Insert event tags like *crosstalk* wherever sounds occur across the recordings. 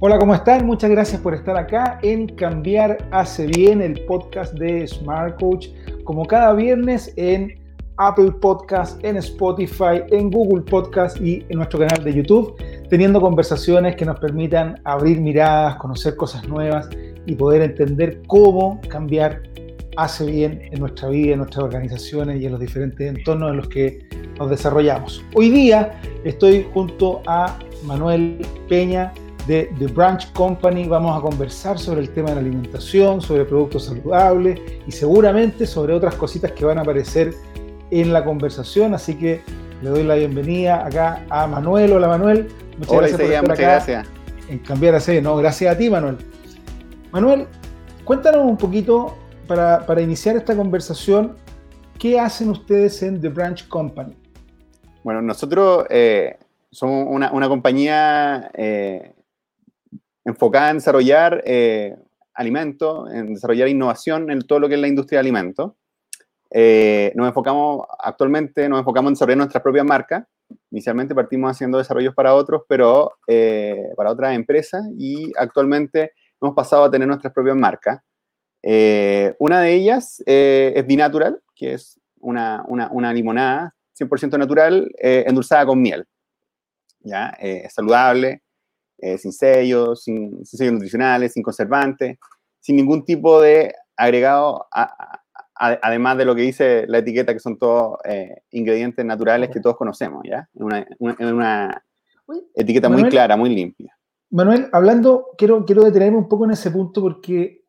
Hola, ¿cómo están? Muchas gracias por estar acá en Cambiar Hace Bien, el podcast de Smart Coach, como cada viernes en Apple Podcast, en Spotify, en Google Podcast y en nuestro canal de YouTube, teniendo conversaciones que nos permitan abrir miradas, conocer cosas nuevas y poder entender cómo cambiar hace bien en nuestra vida, en nuestras organizaciones y en los diferentes entornos en los que nos desarrollamos. Hoy día estoy junto a Manuel Peña, de The Branch Company. Vamos a conversar sobre el tema de la alimentación, sobre productos saludables y seguramente sobre otras cositas que van a aparecer en la conversación. Así que le doy la bienvenida acá a Manuel. Hola Manuel. Muchas gracias por estar acá gracias. En cambiar a No, gracias a ti Manuel. Manuel, cuéntanos un poquito para, iniciar esta conversación. ¿Qué hacen ustedes en The Branch Company? Bueno, nosotros eh, somos una, compañía eh, enfocada en desarrollar eh, alimentos, en desarrollar innovación en todo lo que es la industria de alimentos. Eh, nos enfocamos, actualmente nos enfocamos en desarrollar nuestras propias marcas. Inicialmente partimos haciendo desarrollos para otros, pero eh, para otras empresas y actualmente hemos pasado a tener nuestras propias marcas. una de ellas es Binatural, que es una, una, limonada 100% natural endulzada con miel. ¿ya? saludable, eh, sin sellos, sin, sellos nutricionales, sin conservantes, sin ningún tipo de agregado, además de lo que dice la etiqueta, que son todos eh, ingredientes naturales que todos conocemos, ¿ya? Una, una, etiqueta muy clara, muy limpia. Manuel, hablando, quiero, quiero detenerme un poco en ese punto porque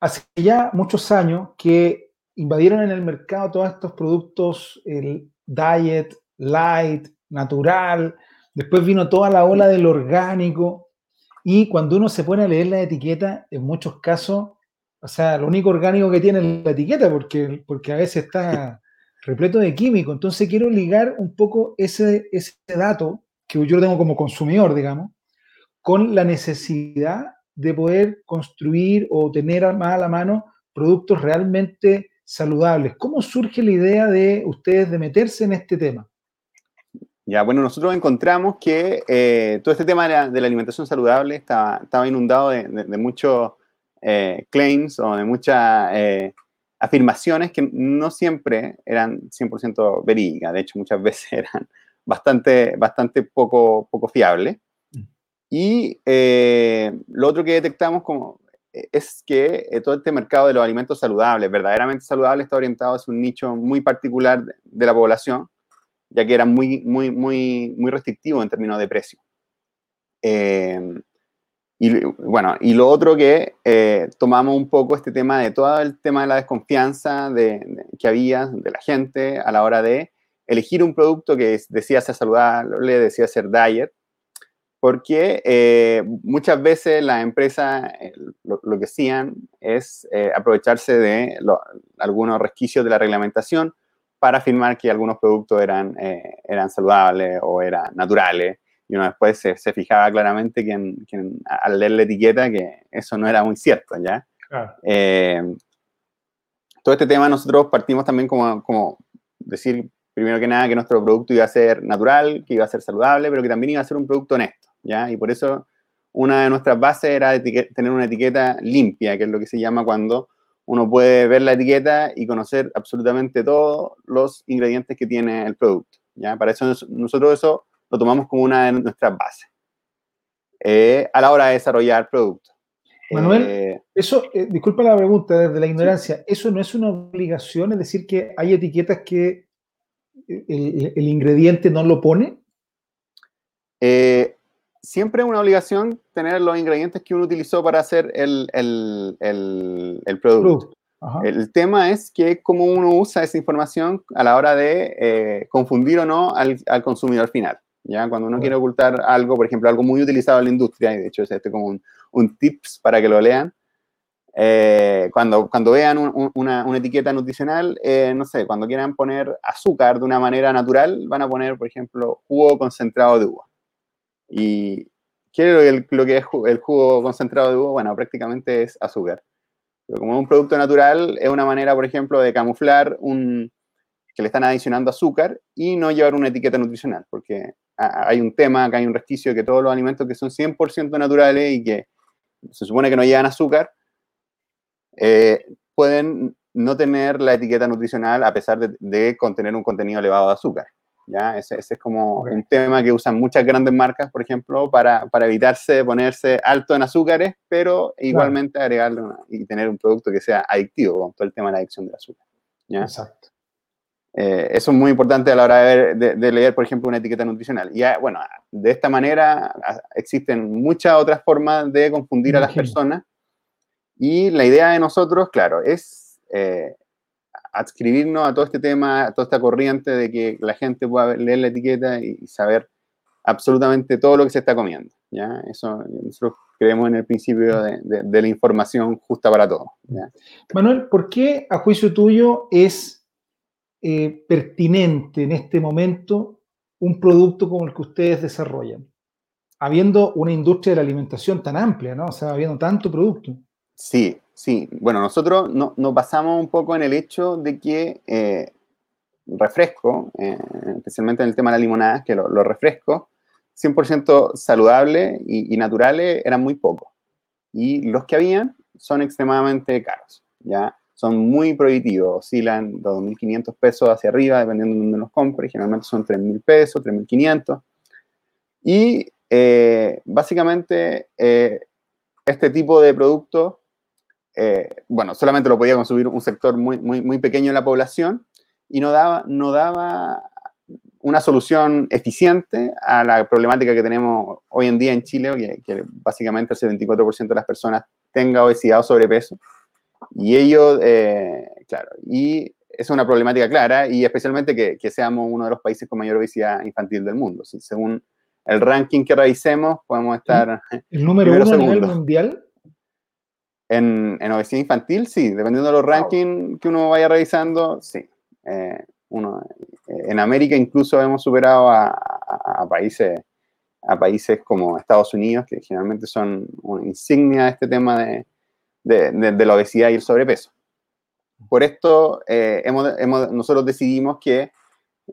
hace ya muchos años que invadieron en el mercado todos estos productos, el diet, light, natural, Después vino toda la ola del orgánico y cuando uno se pone a leer la etiqueta, en muchos casos, o sea, lo único orgánico que tiene es la etiqueta porque, porque a veces está repleto de químicos. Entonces quiero ligar un poco ese, ese dato que yo tengo como consumidor, digamos, con la necesidad de poder construir o tener más a la mano productos realmente saludables. ¿Cómo surge la idea de ustedes de meterse en este tema? Ya, bueno, nosotros encontramos que eh, todo este tema de la, alimentación saludable estaba, estaba inundado de, muchos eh, claims o de muchas eh, afirmaciones que no siempre eran 100% verídicas, de hecho muchas *laughs* veces eran bastante, bastante poco, poco fiables. Mm. Y lo otro que detectamos como, es que todo este mercado de los alimentos saludables, verdaderamente saludables, está orientado a un nicho muy particular de la población ya que era muy, muy, muy, muy restrictivo en términos de precio. Eh, y bueno, y lo otro que eh, tomamos un poco este tema de todo el tema de la desconfianza de, que había de la gente a la hora de elegir un producto que decía ser saludable, decía ser diet, porque eh, muchas veces las empresas lo, que hacían es aprovecharse de algunos resquicios de la reglamentación para afirmar que algunos productos eran, eh, eran saludables o eran naturales. Y uno después se, se fijaba claramente que, al leer la etiqueta que eso no era muy cierto, ¿ya? Eh, todo este tema nosotros partimos también como, como decir, primero que nada, que nuestro producto iba a ser natural, que iba a ser saludable, pero que también iba a ser un producto honesto, ¿ya? Y por eso una de nuestras bases era tener una etiqueta limpia, que es lo que se llama cuando uno puede ver la etiqueta y conocer absolutamente todos los ingredientes que tiene el producto. ¿ya? Para eso nosotros eso lo tomamos como una de nuestras bases eh, a la hora de desarrollar productos. Manuel, eh, eso, eh, disculpa la pregunta desde la ignorancia, ¿eso no es una obligación? Es decir, que hay etiquetas que el, el ingrediente no lo pone. Eh, siempre es una obligación tener los ingredientes que uno utilizó para hacer el, el, el, producto. El tema es que cómo uno usa esa información a la hora de eh, confundir o no al, al, consumidor final. ¿ya? Cuando uno quiere ocultar algo, por ejemplo, algo muy utilizado en la industria, y de hecho es este como un, un tips para que lo lean, eh, cuando, cuando vean una, una, etiqueta nutricional, eh, no sé, cuando quieran poner azúcar de una manera natural, van a poner, por ejemplo, jugo concentrado de uva. ¿Y qué es lo que es el jugo concentrado de uva? Bueno, prácticamente es azúcar. Pero como es un producto natural, es una manera, por ejemplo, de camuflar un, que le están adicionando azúcar y no llevar una etiqueta nutricional, porque hay un tema, que hay un resquicio de que todos los alimentos que son 100% naturales y que se supone que no llevan azúcar, eh, pueden no tener la etiqueta nutricional a pesar de, contener un contenido elevado de azúcar. ¿Ya? Ese, es como un tema que usan muchas grandes marcas, por ejemplo, para, para evitarse ponerse alto en azúcares, pero igualmente agregarle y tener un producto que sea adictivo con todo el tema de la adicción del azúcar. ¿ya? Exacto. Eh, eso es muy importante a la hora de, de, leer, por ejemplo, una etiqueta nutricional. Y bueno, de esta manera existen muchas otras formas de confundir a las personas. Y la idea de nosotros, claro, es eh, adscribirnos a todo este tema, a toda esta corriente de que la gente pueda leer la etiqueta y, saber absolutamente todo lo que se está comiendo. ¿ya? Eso nosotros creemos en el principio de, de la información justa para todos. Manuel, ¿por qué a juicio tuyo es eh, pertinente en este momento un producto como el que ustedes desarrollan? Habiendo una industria de la alimentación tan amplia, ¿no? O sea, habiendo tanto producto. Sí, sí. Bueno, nosotros no, nos basamos un poco en el hecho de que eh, refresco, eh, especialmente en el tema de la limonada, que los lo refrescos 100% saludables y, y, naturales eran muy pocos. Y los que habían son extremadamente caros, ¿ya? son muy prohibitivos, oscilan de 2.500 pesos hacia arriba, dependiendo de dónde los compre, generalmente son 3.000 pesos, 3.500. Y eh, básicamente eh, este tipo de producto, eh, bueno, solamente lo podía consumir un sector muy, muy, muy pequeño en la población y no daba, no daba una solución eficiente a la problemática que tenemos hoy en día en Chile, que, que básicamente el 74% de las personas tenga obesidad o sobrepeso y ellos, eh, claro, y es una problemática clara y especialmente que, que, seamos uno de los países con mayor obesidad infantil del mundo. según el ranking que revisemos, podemos estar... ¿El número uno a nivel mundial? En, en, obesidad infantil, sí, dependiendo de los rankings que uno vaya revisando, sí. Eh, uno, eh, en América incluso hemos superado a, a, países, a países como Estados Unidos, que generalmente son una insignia de este tema de, de, la obesidad y el sobrepeso. Por esto, eh, hemos, nosotros decidimos que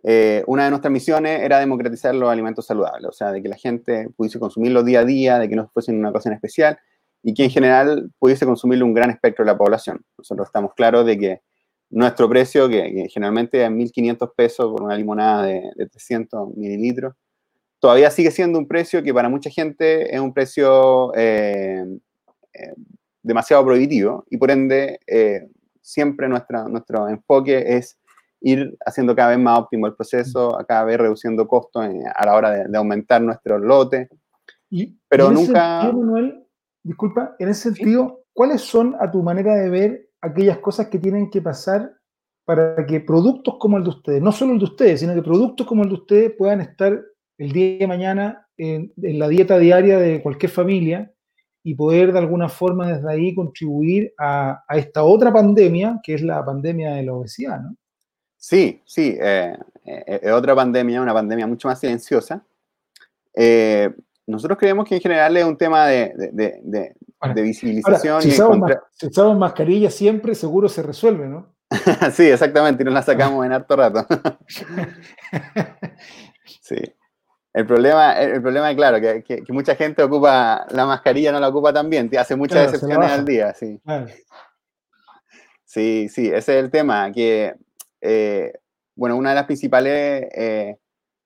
eh, una de nuestras misiones era democratizar los alimentos saludables, o sea, de que la gente pudiese consumirlos día a día, de que no fuesen una cosa en especial y que en general pudiese consumirlo un gran espectro de la población. Nosotros estamos claros de que nuestro precio, que, generalmente es 1.500 pesos por una limonada de, 300 mililitros, todavía sigue siendo un precio que para mucha gente es un precio eh, demasiado prohibitivo y por ende eh, siempre nuestra, nuestro enfoque es ir haciendo cada vez más óptimo el proceso, a cada vez reduciendo costos a la hora de, aumentar nuestro lote. Y, Pero nunca... Manuel, disculpa, en ese sentido, ¿cuáles son a tu manera de ver aquellas cosas que tienen que pasar para que productos como el de ustedes, no solo el de ustedes, sino que productos como el de ustedes puedan estar el día de mañana en la dieta diaria de cualquier familia y poder de alguna forma desde ahí contribuir a, esta otra pandemia, que es la pandemia de la obesidad, ¿no? Sí, sí, eh, eh, es otra pandemia, una pandemia mucho más silenciosa. Eh, nosotros creemos que en general es un tema de, de, visibilización. si, usamos mascarilla siempre, seguro se resuelve, ¿no? *laughs* sí, exactamente, y nos la sacamos en harto rato. *laughs* sí. El problema, el problema es claro, que, que, mucha gente ocupa la mascarilla, no la ocupa tan bien, hace muchas excepciones al día, sí. Sí, sí, ese es el tema, que, eh, bueno, una de las principales, eh,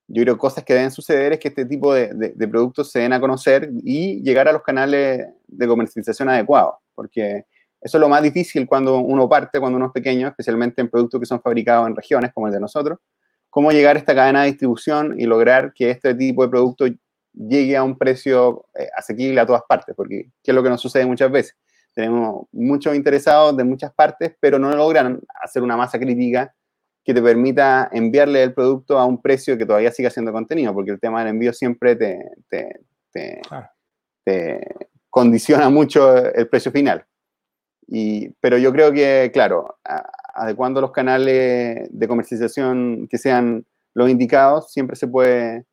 yo creo, cosas que deben suceder es que este tipo de, de, productos se den a conocer y llegar a los canales de comercialización adecuados, porque eso es lo más difícil cuando uno parte, cuando uno es pequeño, especialmente en productos que son fabricados en regiones como el de nosotros, cómo llegar a esta cadena de distribución y lograr que este tipo de producto llegue a un precio eh, asequible a todas partes, porque ¿qué es lo que nos sucede muchas veces? Tenemos muchos interesados de muchas partes, pero no logran hacer una masa crítica que te permita enviarle el producto a un precio que todavía siga siendo contenido, porque el tema del envío siempre te, te, te condiciona mucho el precio final. Y, pero yo creo que, claro, adecuando los canales de comercialización que sean los indicados, siempre se puede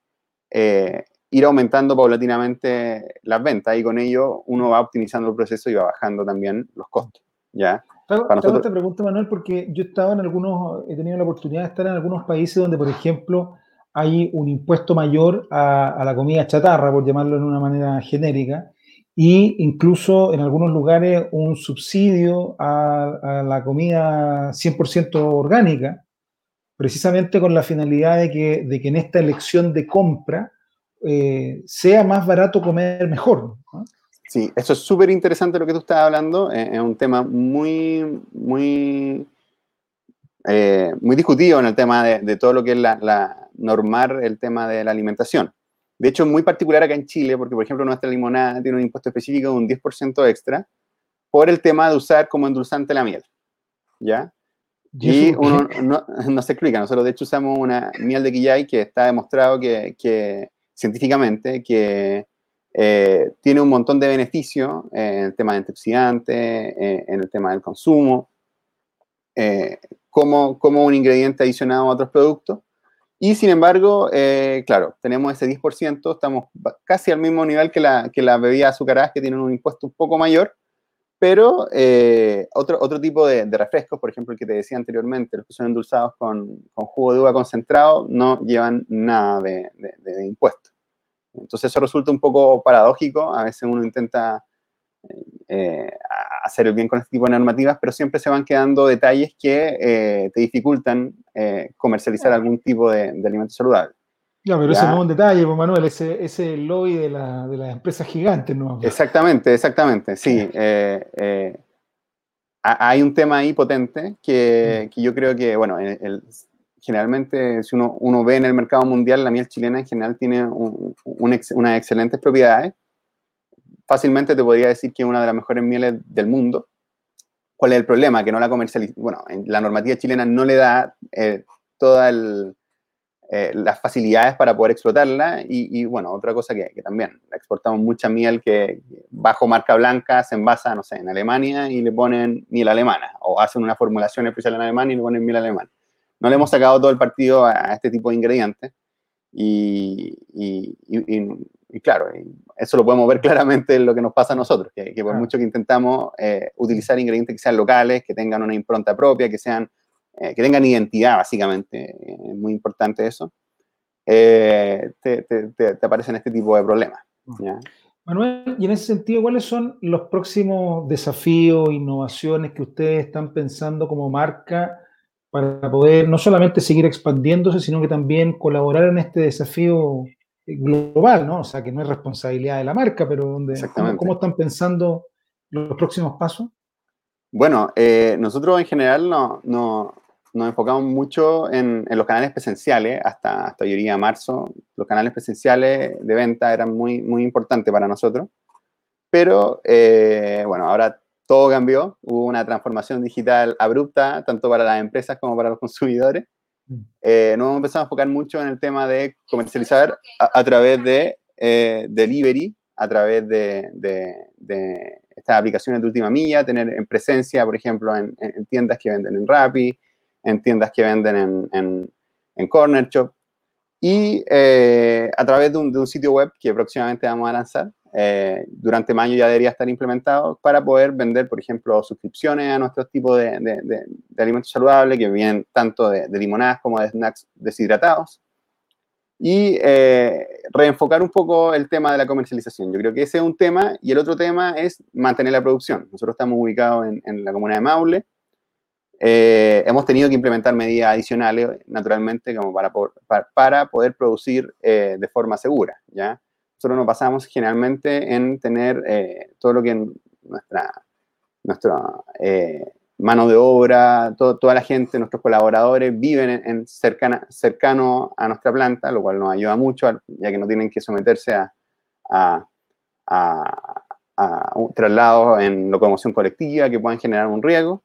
eh, ir aumentando paulatinamente las ventas y con ello uno va optimizando el proceso y va bajando también los costos. ¿ya? Para nosotros... te pregunto, Manuel, porque yo estaba en algunos, he tenido la oportunidad de estar en algunos países donde, por ejemplo, hay un impuesto mayor a, la comida chatarra, por llamarlo de una manera genérica, y incluso en algunos lugares un subsidio a, la comida 100% orgánica, precisamente con la finalidad de que, de que en esta elección de compra eh, sea más barato comer mejor. Sí, eso es súper interesante lo que tú estás hablando, eh, es un tema muy, muy eh, muy discutido en el tema de, todo lo que es la, normar el tema de la alimentación. De hecho, muy particular acá en Chile, porque por ejemplo nuestra limonada tiene un impuesto específico de un 10% extra por el tema de usar como endulzante la miel. ¿Ya? Y uno no, se explica. Nosotros de hecho usamos una miel de quillay que está demostrado que, científicamente que eh, tiene un montón de beneficios en el tema de antioxidantes, eh, en el tema del consumo como, como un ingrediente adicionado a otros productos. Y sin embargo, eh, claro, tenemos ese 10%, estamos casi al mismo nivel que la, que las bebidas azucaradas que tienen un impuesto un poco mayor, pero eh, otro, otro tipo de, refrescos, por ejemplo, el que te decía anteriormente, los que son endulzados con, con jugo de uva concentrado, no llevan nada de, de, de impuesto. Entonces eso resulta un poco paradójico, a veces uno intenta eh, hacer el bien con este tipo de normativas, pero siempre se van quedando detalles que eh, te dificultan eh, comercializar algún tipo de, alimento saludable. Ya, pero ese no es un detalle, pues, Manuel, ese, es el lobby de, la, de las empresas gigantes, ¿no? Exactamente, exactamente, sí. hay un tema ahí potente que, mm. que yo creo que, bueno, generalmente si uno, uno, ve en el mercado mundial, la miel chilena en general tiene unas excelentes propiedades, fácilmente te podría decir que es una de las mejores mieles del mundo. ¿Cuál es el problema? Que no la comercializa. Bueno, la normativa chilena no le da eh, todas eh, las facilidades para poder explotarla. Y, bueno, otra cosa que, también exportamos mucha miel que bajo marca blanca se envasa, no sé, en Alemania y le ponen miel alemana. O hacen una formulación especial en Alemania y le ponen miel alemana. No le hemos sacado todo el partido a, este tipo de ingredientes. y, y claro, eso lo podemos ver *laughs* claramente en lo que nos pasa a nosotros, que, por mucho que intentamos eh, utilizar ingredientes que sean locales, que tengan una impronta propia, que, sean, eh, que tengan identidad, básicamente, es muy importante eso, eh, te, te, aparecen este tipo de problemas. Manuel, y en ese sentido, ¿cuáles son los próximos desafíos, innovaciones que ustedes están pensando como marca para poder no solamente seguir expandiéndose, sino que también colaborar en este desafío global, ¿no? O sea, que no es responsabilidad de la marca, pero donde, ¿cómo, están pensando los próximos pasos? Bueno, eh, nosotros en general no, no, nos enfocamos mucho en, en, los canales presenciales, hasta, hasta yo diría marzo, los canales presenciales de venta eran muy, muy importantes para nosotros, pero eh, bueno, ahora todo cambió, hubo una transformación digital abrupta, tanto para las empresas como para los consumidores, eh, nos hemos empezado a enfocar mucho en el tema de comercializar a, través de eh, delivery, a través de, de, estas aplicaciones de última milla, tener en presencia, por ejemplo, en, tiendas que venden en Rappi, en tiendas que venden en, en, en Corner Shop, y eh, a través de un, de un, sitio web que próximamente vamos a lanzar, eh, durante mayo ya debería estar implementado para poder vender, por ejemplo, suscripciones a nuestros tipos de, de, alimentos saludables que vienen tanto de, limonadas como de snacks deshidratados. Y eh, reenfocar un poco el tema de la comercialización. Yo creo que ese es un tema y el otro tema es mantener la producción. Nosotros estamos ubicados en, la comuna de Maule. Eh, hemos tenido que implementar medidas adicionales, naturalmente, como para, para, para poder producir de forma segura, ¿ya? Nosotros nos basamos generalmente en tener eh, todo lo que nuestra, nuestra eh, mano de obra, toda la gente, nuestros colaboradores viven en, cercana, cercano a nuestra planta, lo cual nos ayuda mucho, ya que no tienen que someterse a, a, a, un traslado en locomoción colectiva que puedan generar un riesgo.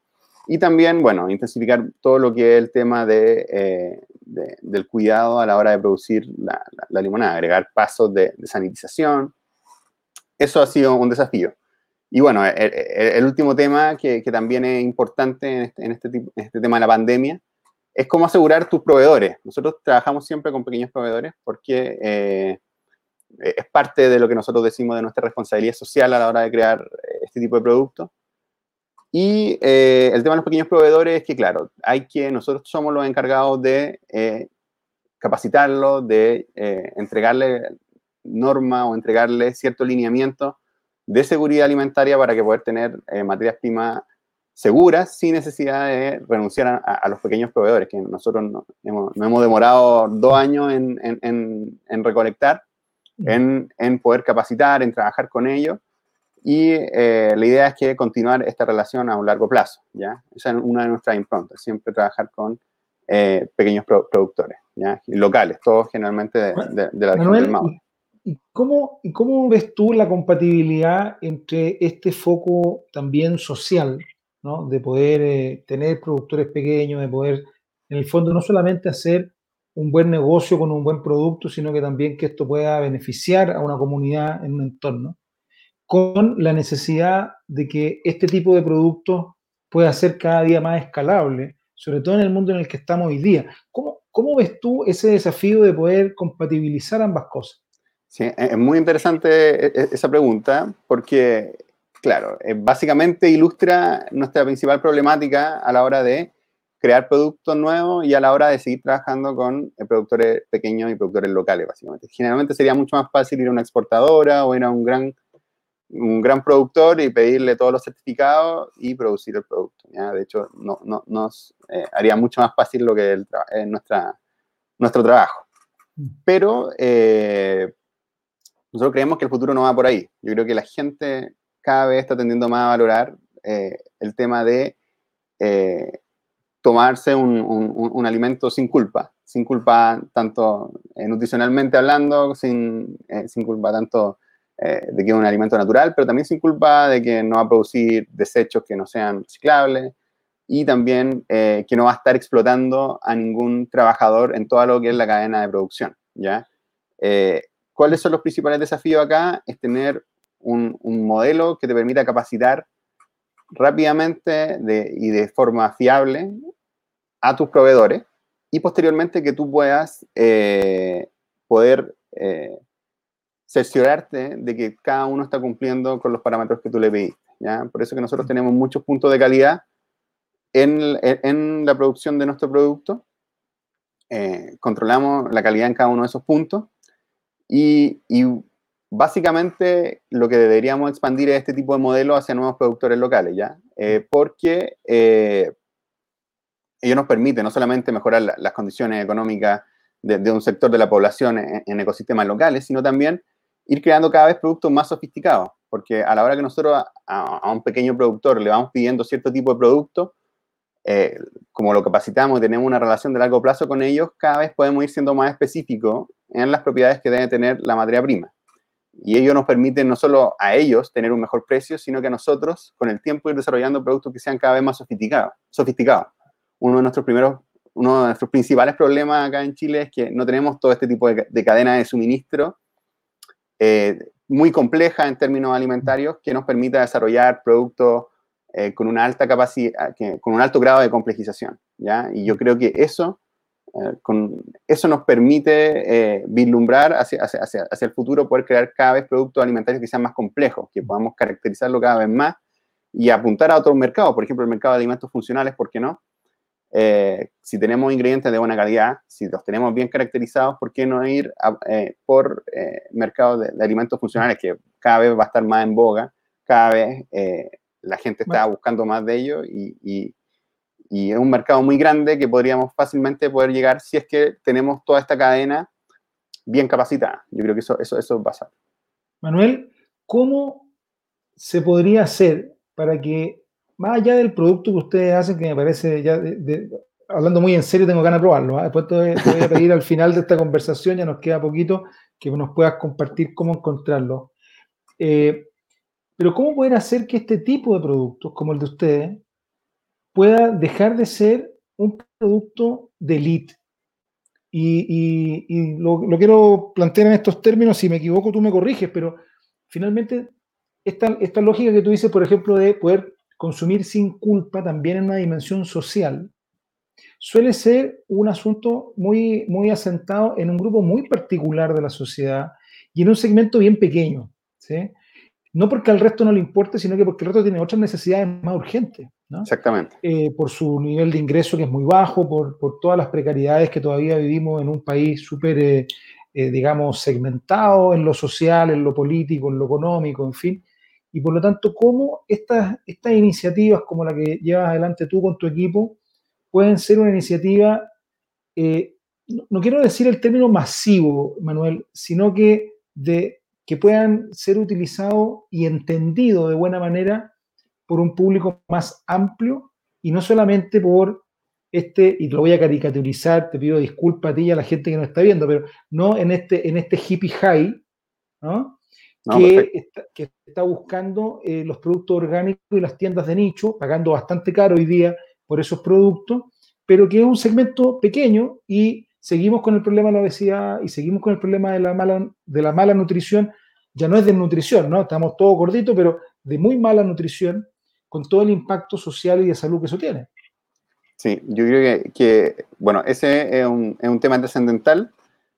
Y también, bueno, intensificar todo lo que es el tema de, eh, del cuidado a la hora de producir la, limonada, agregar pasos de, sanitización. Eso ha sido un desafío. Y bueno, el, último tema que, también es importante en este, en este, este, tema de la pandemia es cómo asegurar tus proveedores. Nosotros trabajamos siempre con pequeños proveedores porque eh, es parte de lo que nosotros decimos de nuestra responsabilidad social a la hora de crear este tipo de productos. Y eh, el tema de los pequeños proveedores es que, claro, hay que, nosotros somos los encargados de eh, capacitarlo, de entregarle norma o entregarle cierto lineamiento de seguridad alimentaria para que poder tener materias primas seguras sin necesidad de renunciar a, los pequeños proveedores, que nosotros no, hemos, hemos demorado dos años en, en, en, recolectar, en, poder capacitar, en trabajar con ellos. Y eh, la idea es que continuar esta relación a un largo plazo, ¿ya? Esa es una de nuestras improntas, siempre trabajar con eh, pequeños productores, ¿ya? locales, todos generalmente de, la región del Maule. ¿Y cómo, ¿Y cómo ves tú la compatibilidad entre este foco también social de poder eh, tener productores pequeños, de poder, en el fondo, no solamente hacer un buen negocio con un buen producto, sino que también que esto pueda beneficiar a una comunidad en un entorno, con la necesidad de que este tipo de productos pueda ser cada día más escalable, sobre todo en el mundo en el que estamos hoy día. ¿Cómo, cómo ves tú ese desafío de poder compatibilizar ambas cosas? Sí, es muy interesante e, e, esa pregunta porque Claro, eh, básicamente ilustra nuestra principal problemática a la hora de crear productos nuevos y a la hora de seguir trabajando con eh, productores pequeños y productores locales, básicamente. Generalmente sería mucho más fácil ir a una exportadora o ir a un gran, un gran productor y pedirle todos los certificados y producir el producto. De hecho, no, no, nos eh, haría mucho más fácil lo que es nuestra, nuestro trabajo. Mm. Pero nosotros creemos que el futuro no va por ahí. Yo creo que la gente cada vez está tendiendo más a valorar eh, el tema de eh, tomarse un, alimento sin culpa, sin culpa tanto eh, nutricionalmente hablando, sin, sin culpa tanto de que es un alimento natural, pero también sin culpa de que no va a producir desechos que no sean reciclables y también que no va a estar explotando a ningún trabajador en todo lo que es la cadena de producción, ¿ya? ¿Cuáles son los principales desafíos acá? Es tener un, modelo que te permita capacitar rápidamente y de forma fiable a tus proveedores y posteriormente que tú puedas eh, poder eh, cerciorarte de que cada uno está cumpliendo con los parámetros que tú le pediste. ¿ya? Por eso que nosotros tenemos muchos puntos de calidad en, la producción de nuestro producto. Eh, controlamos la calidad en cada uno de esos puntos y, y básicamente lo que deberíamos expandir es este tipo de modelo hacia nuevos productores locales, ¿ya? Eh, porque eh, ellos nos permiten no solamente mejorar las condiciones económicas de, un sector de la población en, ecosistemas locales, sino también ir creando cada vez productos más sofisticados, porque a la hora que nosotros a, un pequeño productor le vamos pidiendo cierto tipo de producto, eh, como lo capacitamos y tenemos una relación de largo plazo con ellos, cada vez podemos ir siendo más específicos en las propiedades que debe tener la materia prima. Y ello nos permite no solo a ellos tener un mejor precio, sino que a nosotros, con el tiempo, ir desarrollando productos que sean cada vez más sofisticados. Uno de nuestros uno de nuestros principales problemas acá en Chile es que no tenemos todo este tipo de, cadena de suministro eh, muy compleja en términos alimentarios que nos permita desarrollar productos eh, con una alta capacidad, con un alto grado de complejización. ¿ya? Y yo creo que eso eh, con, eso nos permite eh, vislumbrar hacia, hacia, hacia, el futuro, poder crear cada vez productos alimentarios que sean más complejos, que podamos caracterizarlo cada vez más y apuntar a otros mercados, por ejemplo, el mercado de alimentos funcionales, ¿por qué no? Eh, si tenemos ingredientes de buena calidad, si los tenemos bien caracterizados, ¿por qué no ir por mercados de, alimentos funcionales que cada vez va a estar más en boga, cada vez la gente está buscando más de ellos y, y es un mercado muy grande que podríamos fácilmente poder llegar si es que tenemos toda esta cadena bien capacitada. Yo creo que eso, eso, eso pasa. Manuel, ¿cómo se podría hacer para que, más allá del producto que ustedes hacen, que me parece, ya hablando muy en serio, tengo ganas de probarlo, ¿ah? después te, voy a pedir al final de esta conversación, ya nos queda poquito, que nos puedas compartir cómo encontrarlo. Eh, pero ¿cómo poder hacer que este tipo de productos, como el de ustedes, pueda dejar de ser un producto de elite. Y, lo, quiero plantear en estos términos, si me equivoco tú me corriges, pero finalmente esta, esta lógica que tú dices, por ejemplo, de poder consumir sin culpa también en una dimensión social, suele ser un asunto muy, muy asentado en un grupo muy particular de la sociedad y en un segmento bien pequeño. ¿sí? no porque al resto no le importe, sino que porque el resto tiene otras necesidades más urgentes. Exactamente. Eh, por su nivel de ingreso que es muy bajo, por, por, todas las precariedades que todavía vivimos en un país súper, eh, eh, digamos, segmentado en lo social, en lo político, en lo económico, en fin. Y por lo tanto, cómo estas, estas iniciativas como la que llevas adelante tú con tu equipo pueden ser una iniciativa, no, no quiero decir el término masivo, Manuel, sino que de que puedan ser utilizados y entendidos de buena manera por un público más amplio y no solamente por este, y lo voy a caricaturizar, te pido disculpas a ti y a la gente que nos está viendo, pero no en este, en este hippie high, ¿no? Que, está, buscando eh, los productos orgánicos y las tiendas de nicho, pagando bastante caro hoy día por esos productos, pero que es un segmento pequeño y seguimos con el problema de la obesidad y seguimos con el problema de la mala, de la mala nutrición. Ya no es de nutrición, ¿no? Estamos todos gorditos, pero de muy mala nutrición, con todo el impacto social y de salud que eso tiene. Sí, yo creo que, bueno, ese es un, es un tema trascendental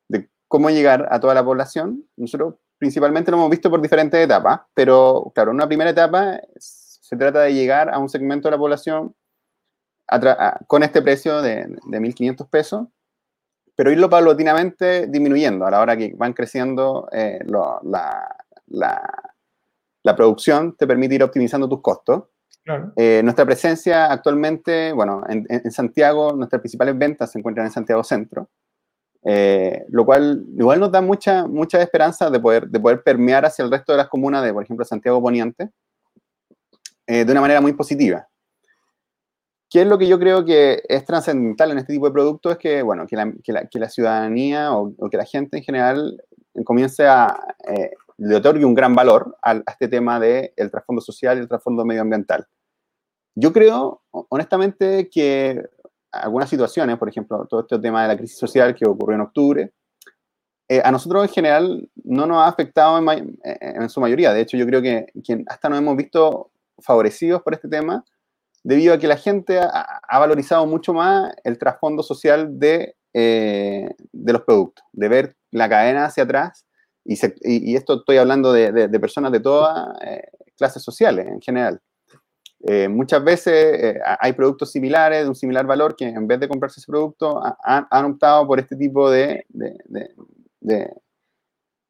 de cómo llegar a toda la población. Nosotros principalmente lo hemos visto por diferentes etapas, pero claro, en una primera etapa se trata de llegar a un segmento de la población con este precio de, de 1.500 pesos pero irlo paulatinamente disminuyendo a la hora que van creciendo eh, la, la, producción, te permite ir optimizando tus costos. Eh, nuestra presencia actualmente, bueno, en, en, Santiago, nuestras principales ventas se encuentran en Santiago Centro, eh, lo cual igual nos da mucha, mucha esperanza de poder, de poder permear hacia el resto de las comunas de, por ejemplo, Santiago Poniente, de una manera muy positiva. ¿Qué es lo que yo creo que es trascendental en este tipo de productos? Es que, bueno, que la, que la, ciudadanía o, que la gente en general comience a, eh, le otorgue un gran valor a, este tema del el trasfondo social y el trasfondo medioambiental. Yo creo, honestamente, que algunas situaciones, por ejemplo, todo este tema de la crisis social que ocurrió en octubre, eh, a nosotros en general no nos ha afectado en, en, su mayoría. De hecho, yo creo que, que hasta nos hemos visto favorecidos por este tema debido a que la gente ha, valorizado mucho más el trasfondo social de, eh, de, los productos, de ver la cadena hacia atrás. Y, esto estoy hablando de, personas de todas eh, clases sociales en general. Eh, muchas veces hay productos similares, de un similar valor, que en vez de comprarse ese producto han, optado por este tipo de,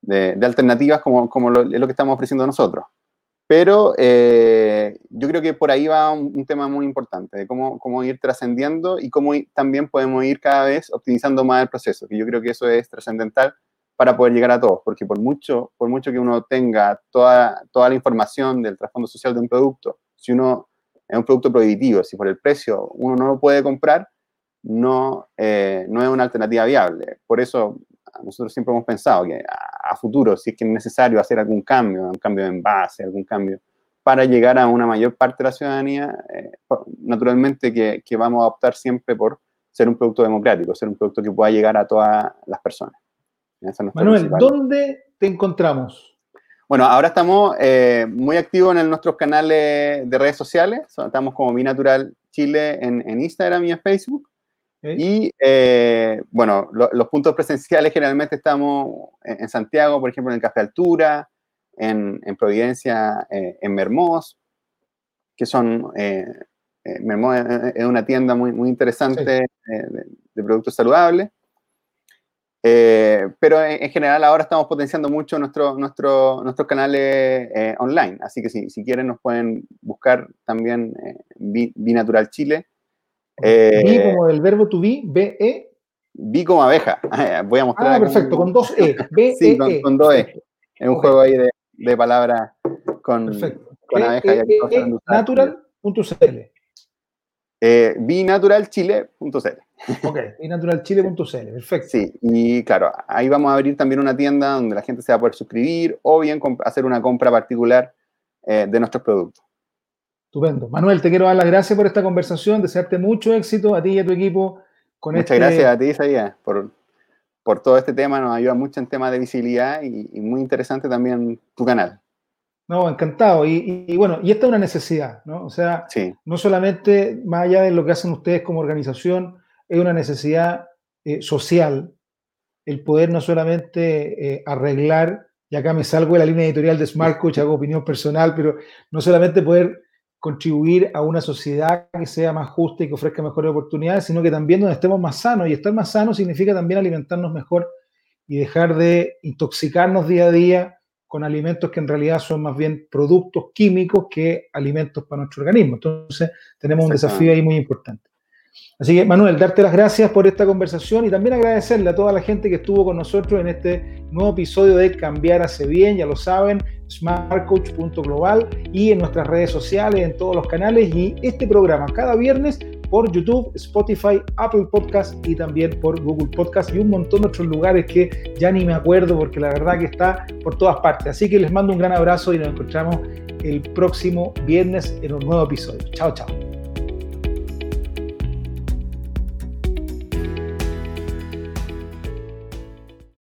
de alternativas como, como lo, es lo que estamos ofreciendo nosotros. Pero eh, yo creo que por ahí va un, tema muy importante, de cómo, cómo ir trascendiendo y cómo también podemos ir cada vez optimizando más el proceso, que yo creo que eso es trascendental para poder llegar a todos, porque por mucho, por mucho que uno tenga toda, toda la información del trasfondo social de un producto, si uno es un producto prohibitivo, si por el precio uno no lo puede comprar, no, eh, no es una alternativa viable. Por eso nosotros siempre hemos pensado que a, futuro, si es que es necesario hacer algún cambio, un cambio de envase, algún cambio, para llegar a una mayor parte de la ciudadanía, eh, naturalmente que, que, vamos a optar siempre por ser un producto democrático, ser un producto que pueda llegar a todas las personas. Manuel, ¿dónde te encontramos? Bueno, ahora estamos eh, muy activos en nuestros canales de redes sociales. Estamos como Mi Natural Chile en, en Instagram y en Facebook. Y eh, bueno, los puntos presenciales generalmente estamos en, Santiago, por ejemplo, en el Café Altura, en, Providencia, eh, en Mermoz, que son, eh, Mermoz es una tienda muy, muy interesante de, productos saludables. Pero en, general ahora estamos potenciando mucho nuestro, nuestro, nuestros canales online, así que si, si, quieren nos pueden buscar también Binatural Chile eh, vi como el verbo to be, B-E. Vi como abeja. *laughs* Voy a mostrar. Ah, perfecto, con dos E. B sí, con, e. con, dos E. Es un juego ahí de, de palabras con, con abeja. E, e, natural.cl. Eh, binaturalchile.cl. Ok, binaturalchile.cl, perfecto. Sí, y claro, ahí vamos a abrir también una tienda donde la gente se va a poder suscribir o bien hacer una compra particular eh, de nuestros productos. Estupendo. Manuel, te quiero dar las gracias por esta conversación, desearte mucho éxito a ti y a tu equipo. Con Muchas este gracias a ti, Isaías, por, por todo este tema. Nos ayuda mucho en temas de visibilidad y, muy interesante también tu canal. No, encantado. Y, bueno, y esta es una necesidad, ¿no? O sea, no solamente más allá de lo que hacen ustedes como organización, es una necesidad eh, social el poder no solamente eh, arreglar y acá me salgo de la línea editorial de Smart Coach, hago opinión personal, pero no solamente poder contribuir a una sociedad que sea más justa y que ofrezca mejores oportunidades, sino que también donde estemos más sanos. Y estar más sanos significa también alimentarnos mejor y dejar de intoxicarnos día a día con alimentos que en realidad son más bien productos químicos que alimentos para nuestro organismo. Entonces, tenemos un desafío ahí muy importante. Así que, Manuel, darte las gracias por esta conversación y también agradecerle a toda la gente que estuvo con nosotros en este nuevo episodio de Cambiar hace bien, ya lo saben, smartcoach.global y en nuestras redes sociales, en todos los canales y este programa cada viernes por YouTube, Spotify, Apple Podcast y también por Google Podcast y un montón de otros lugares que ya ni me acuerdo porque la verdad que está por todas partes. Así que les mando un gran abrazo y nos encontramos el próximo viernes en un nuevo episodio. Chao, chao.